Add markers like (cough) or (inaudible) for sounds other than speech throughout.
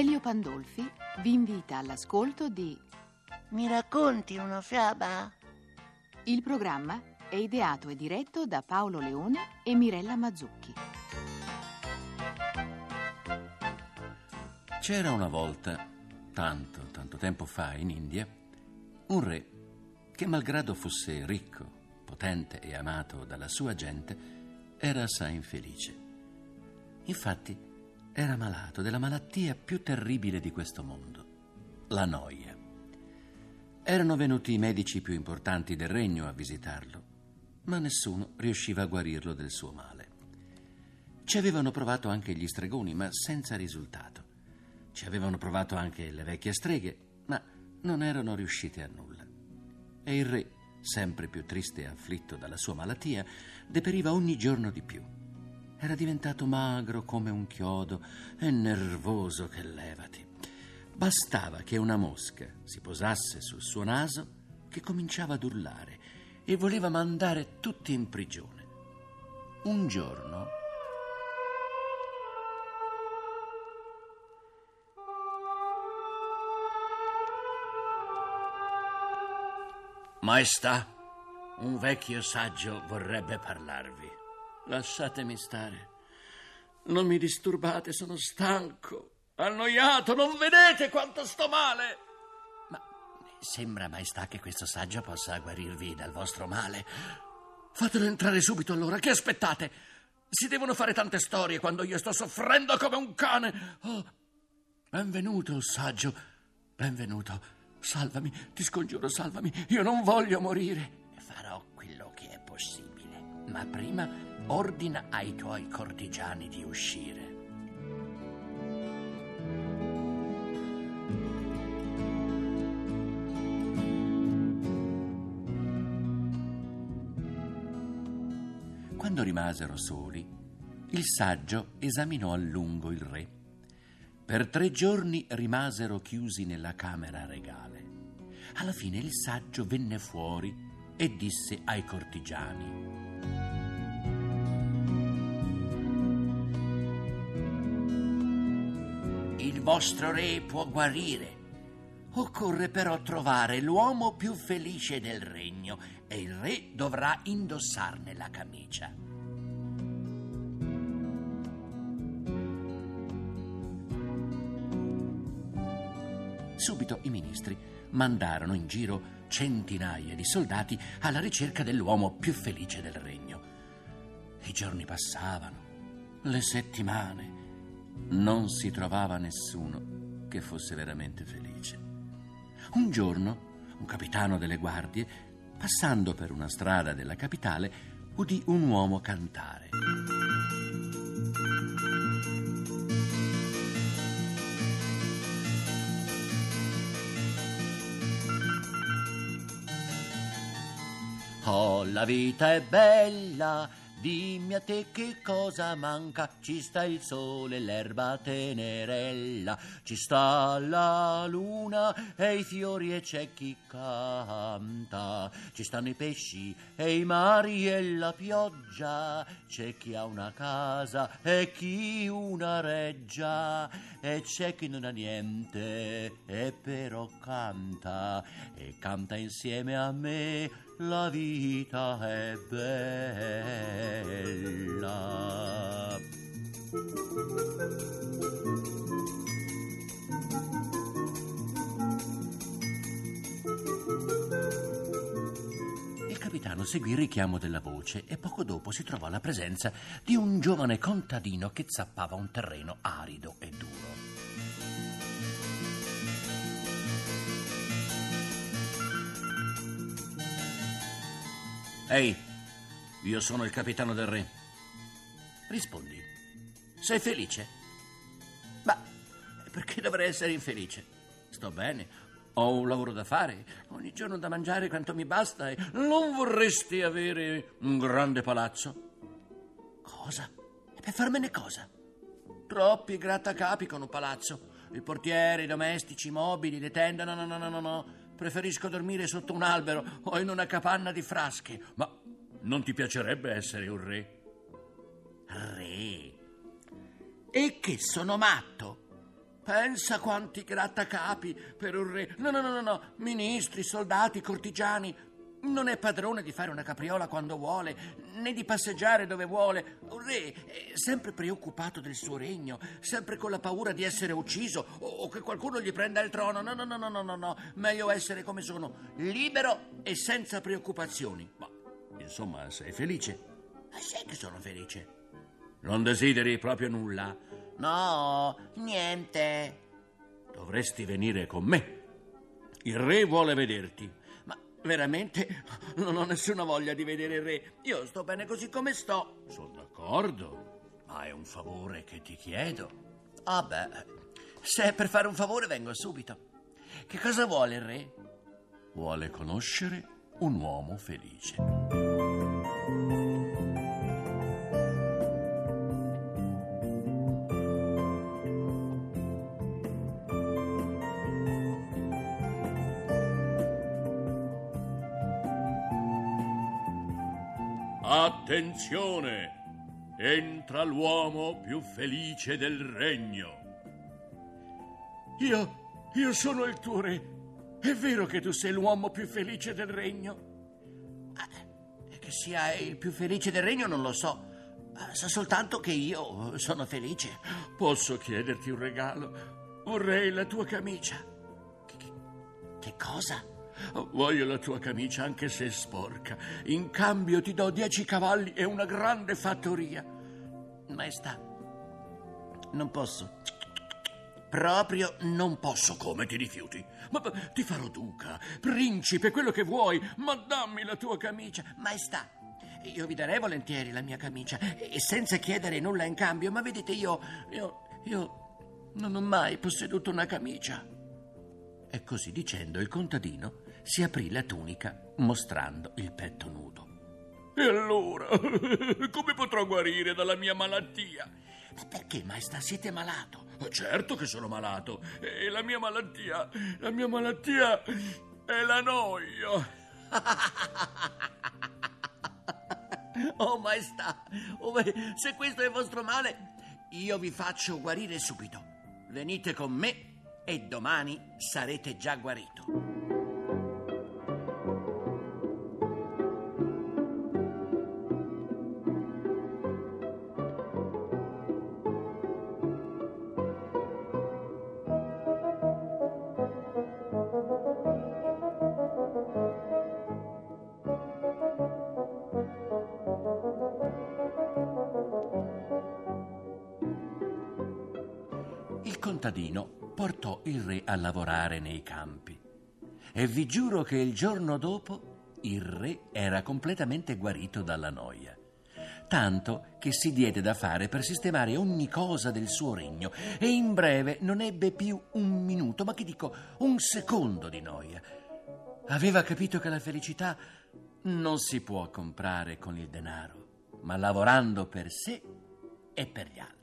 Elio Pandolfi vi invita all'ascolto di Mi racconti una fiaba? Il programma è ideato e diretto da Paolo Leone e Mirella Mazzucchi. C'era una volta, tanto, tanto tempo fa, in India, un re che, malgrado fosse ricco, potente e amato dalla sua gente, era assai infelice. Infatti, era malato della malattia più terribile di questo mondo, la noia. Erano venuti i medici più importanti del regno a visitarlo, ma nessuno riusciva a guarirlo del suo male. Ci avevano provato anche gli stregoni, ma senza risultato. Ci avevano provato anche le vecchie streghe, ma non erano riuscite a nulla. E il re, sempre più triste e afflitto dalla sua malattia, deperiva ogni giorno di più. Era diventato magro come un chiodo e nervoso che levati. Bastava che una mosca si posasse sul suo naso che cominciava ad urlare e voleva mandare tutti in prigione. Un giorno Maestà, un vecchio saggio vorrebbe parlarvi. Lasciatemi stare. Non mi disturbate, sono stanco, annoiato, non vedete quanto sto male. Ma sembra, maestà, che questo saggio possa guarirvi dal vostro male. Fatelo entrare subito allora, che aspettate? Si devono fare tante storie quando io sto soffrendo come un cane. Oh, benvenuto, saggio, benvenuto. Salvami, ti scongiuro, salvami. Io non voglio morire. Farò quello che è possibile. Ma prima ordina ai tuoi cortigiani di uscire. Quando rimasero soli, il saggio esaminò a lungo il re. Per tre giorni rimasero chiusi nella camera regale. Alla fine il saggio venne fuori e disse ai cortigiani. Vostro re può guarire. Occorre però trovare l'uomo più felice del regno e il re dovrà indossarne la camicia. Subito i ministri mandarono in giro centinaia di soldati alla ricerca dell'uomo più felice del regno. I giorni passavano, le settimane. Non si trovava nessuno che fosse veramente felice. Un giorno, un capitano delle guardie, passando per una strada della capitale, udì un uomo cantare. Oh, la vita è bella, dimmi a te che cosa manca. Ci sta il sole, l'erba tenerella, ci sta la luna e i fiori e c'è chi canta. Ci stanno i pesci e i mari e la pioggia, c'è chi ha una casa e chi una reggia, e c'è chi non ha niente e però canta, e canta insieme a me la vita è bella. Il capitano seguì il richiamo della voce e poco dopo si trovò alla presenza di un giovane contadino che zappava un terreno arido e duro. Ehi, io sono il capitano del re. Rispondi, sei felice? Ma perché dovrei essere infelice? Sto bene, ho un lavoro da fare, ogni giorno da mangiare quanto mi basta e non vorresti avere un grande palazzo? Cosa? E per farmene cosa? Troppi grattacapi con un palazzo. Il portiere, i domestici, i mobili, le tende, no, no, no, no, no, no. Preferisco dormire sotto un albero o in una capanna di frasche. Ma non ti piacerebbe essere un re? Re? E che sono matto? Pensa quanti grattacapi per un re. No, no, no, no, no. Ministri, soldati, cortigiani. Non è padrone di fare una capriola quando vuole, né di passeggiare dove vuole. Un re è sempre preoccupato del suo regno, sempre con la paura di essere ucciso o, che qualcuno gli prenda il trono. No, no, no, no, no, no, no. Meglio essere come sono, libero e senza preoccupazioni. Ma, insomma, sei felice? Ma sai che sono felice? Non desideri proprio nulla? No, niente. Dovresti venire con me. Il re vuole vederti. Veramente non ho nessuna voglia di vedere il re. Io sto bene così come sto. Sono d'accordo, ma è un favore che ti chiedo. Ah beh, se è per fare un favore vengo subito. Che cosa vuole il re? Vuole conoscere un uomo felice. Attenzione! Entra l'uomo più felice del regno. Io, io sono il tuo re. È vero che tu sei l'uomo più felice del regno? Ah, che sia il più felice del regno non lo so. Ah, Sa soltanto che io sono felice. Posso chiederti un regalo? Vorrei la tua camicia. Che, che- che cosa? Voglio la tua camicia anche se è sporca. In cambio ti do dieci cavalli e una grande fattoria. Maestà, non posso. Proprio non posso. Come ti rifiuti? Ma ti farò duca, principe, quello che vuoi, ma dammi la tua camicia. Maestà, io vi darei volentieri la mia camicia e senza chiedere nulla in cambio, ma vedete io, io, io non ho mai posseduto una camicia. E così dicendo il contadino si aprì la tunica mostrando il petto nudo. E allora, (laughs) come potrò guarire dalla mia malattia? Ma perché, maestà, siete malato? Certo che sono malato. E la mia malattia, la mia malattia è la noia. (laughs) Oh, maestà, oh, se questo è il vostro male, io vi faccio guarire subito. Venite con me e domani sarete già guarito. Contadino portò il re a lavorare nei campi e vi giuro che il giorno dopo il re era completamente guarito dalla noia. Tanto che si diede da fare per sistemare ogni cosa del suo regno e in breve non ebbe più un minuto, ma che dico, un secondo di noia. Aveva capito che la felicità non si può comprare con il denaro, ma lavorando per sé e per gli altri.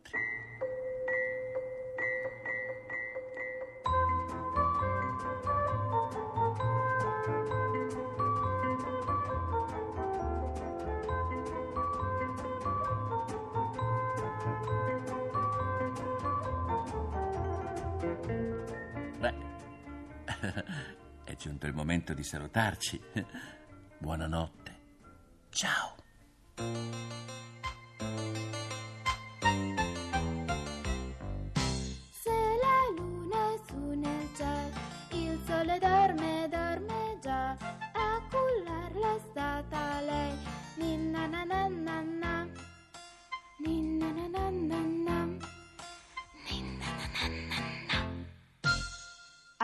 È giunto il momento di salutarci. Buonanotte. Ciao.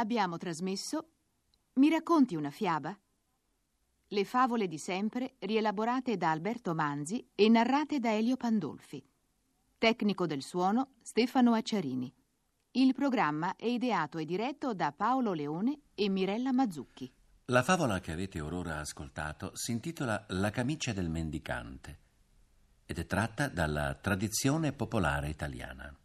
Abbiamo trasmesso Mi racconti una fiaba? Le favole di sempre rielaborate da Alberto Manzi e narrate da Elio Pandolfi. Tecnico del suono Stefano Acciarini. Il programma è ideato e diretto da Paolo Leone e Mirella Mazzucchi. La favola che avete orora ascoltato si intitola La camicia del mendicante ed è tratta dalla tradizione popolare italiana.